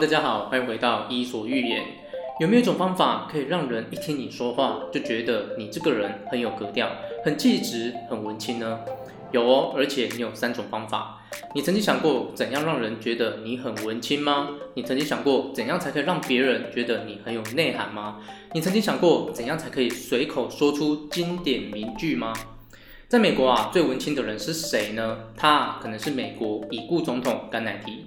大家好，欢迎回到伊索寓言。有没有一种方法可以让人一听你说话就觉得你这个人很有格调、很气质、很文青呢？有哦，而且你有三种方法。你曾经想过怎样让人觉得你很文青吗？你曾经想过怎样才可以让别人觉得你很有内涵吗？你曾经想过怎样才可以随口说出经典名句吗？在美国啊，最文青的人是谁呢？他可能是美国已故总统甘乃迪。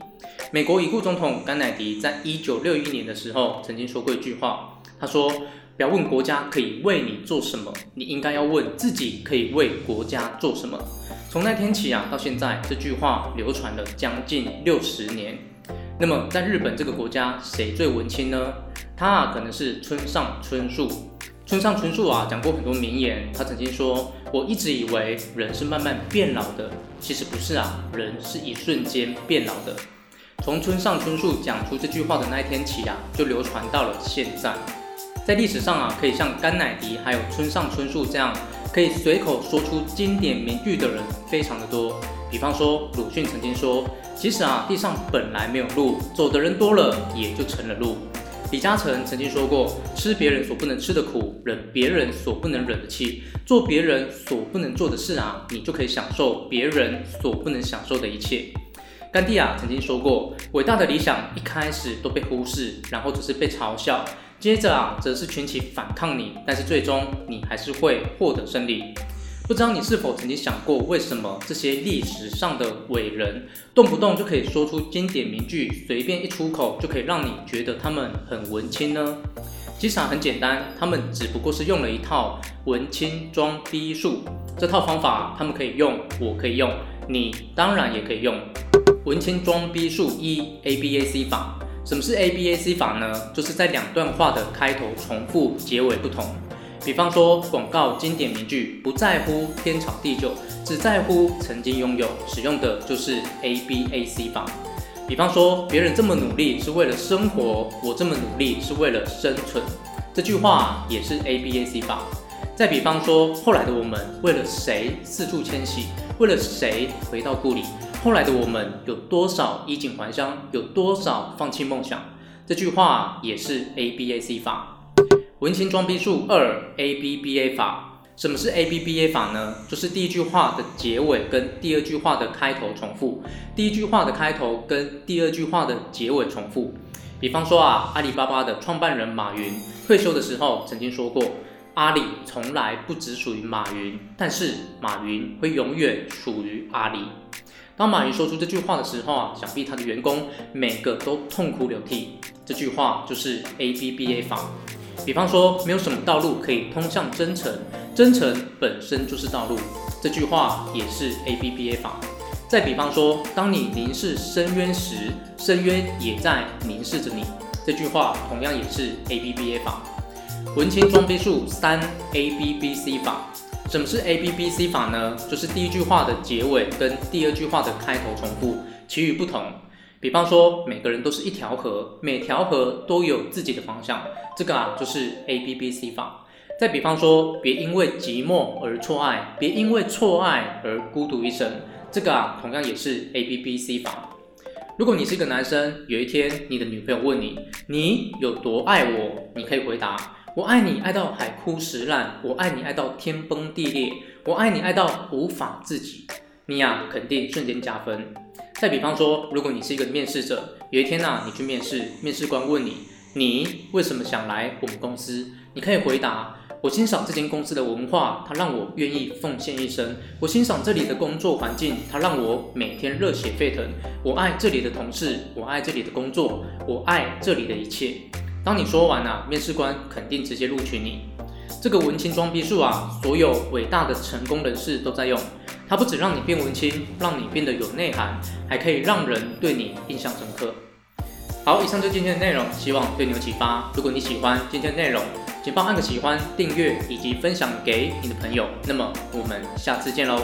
美国已故总统甘乃迪在一九六一年的时候曾经说过一句话，他说：“不要问国家可以为你做什么，你应该要问自己可以为国家做什么。”从那天起啊，到现在，这句话流传了将近六十年。那么，在日本这个国家，谁最文青呢？他啊，可能是村上春树。村上春树啊，讲过很多名言。他曾经说：“我一直以为人是慢慢变老的，其实不是啊，人是一瞬间变老的。”从村上春树讲出这句话的那一天起啊，就流传到了现在。在历史上啊，可以像甘乃迪还有村上春树这样。可以随口说出经典名句的人非常的多，比方说鲁迅曾经说，其实啊，地上本来没有路，走的人多了也就成了路。李嘉诚曾经说过，吃别人所不能吃的苦，忍别人所不能忍的气，做别人所不能做的事啊，你就可以享受别人所不能享受的一切。甘地啊曾经说过，伟大的理想一开始都被忽视，然后只是被嘲笑。接着啊，则是群起反抗你，但是最终你还是会获得胜利。不知道你是否曾经想过，为什么这些历史上的伟人动不动就可以说出经典名句，随便一出口就可以让你觉得他们很文青呢？其实，很简单，他们只不过是用了一套文青装逼术。这套方法他们可以用，我可以用，你当然也可以用。文青装逼术一 ABAC 法。什么是 ABAC 法呢？就是在两段话的开头重复，结尾不同。比方说，广告经典名句“不在乎天长地久，只在乎曾经拥有”，使用的就是 ABAC 法。比方说，别人这么努力是为了生活，我这么努力是为了生存，这句话也是 ABAC 法。再比方说，后来的我们为了谁四处迁徙，为了谁回到故里。后来的我们有多少衣锦还乡，有多少放弃梦想？这句话也是 ABAC 法。文青装逼术二 ABBA 法。什么是 ABBA 法呢？就是第一句话的结尾跟第二句话的开头重复，第一句话的开头跟第二句话的结尾重复。比方说啊，阿里巴巴的创办人马云退休的时候曾经说过，阿里从来不只属于马云，但是马云会永远属于阿里。当马云说出这句话的时候啊，想必他的员工每个都痛哭流涕。这句话就是 ABBA 法。比方说，没有什么道路可以通向真诚，真诚本身就是道路。这句话也是 ABBA 法。再比方说，当你凝视深渊时，深渊也在凝视着你。这句话同样也是 ABBA 法。文青装逼术三 ABBC 法。什么是 ABBC 法呢？就是第一句话的结尾跟第二句话的开头重复，其余不同。比方说，每个人都是一条河，每条河都有自己的方向，这个啊就是 ABBC 法。再比方说，别因为寂寞而错爱，别因为错爱而孤独一生，这个啊同样也是 ABBC 法。如果你是一个男生，有一天你的女朋友问你，你有多爱我，你可以回答。我爱你爱到海枯石烂，我爱你爱到天崩地裂，我爱你爱到无法自己，你呀、肯定瞬间加分。再比方说，如果你是一个面试者，有一天呐、你去面试，面试官问你，你为什么想来我们公司？你可以回答，我欣赏这间公司的文化，它让我愿意奉献一生；我欣赏这里的工作环境，它让我每天热血沸腾；我爱这里的同事，我爱这里的工作，我爱这里的一切。当你说完啊，面试官肯定直接录取你。这个文青装逼术啊，所有伟大的成功人士都在用。它不只让你变文青，让你变得有内涵，还可以让人对你印象深刻。好，以上就是今天的内容，希望对你有启发。如果你喜欢今天的内容，请帮按个喜欢、订阅以及分享给你的朋友。那么我们下次见喽。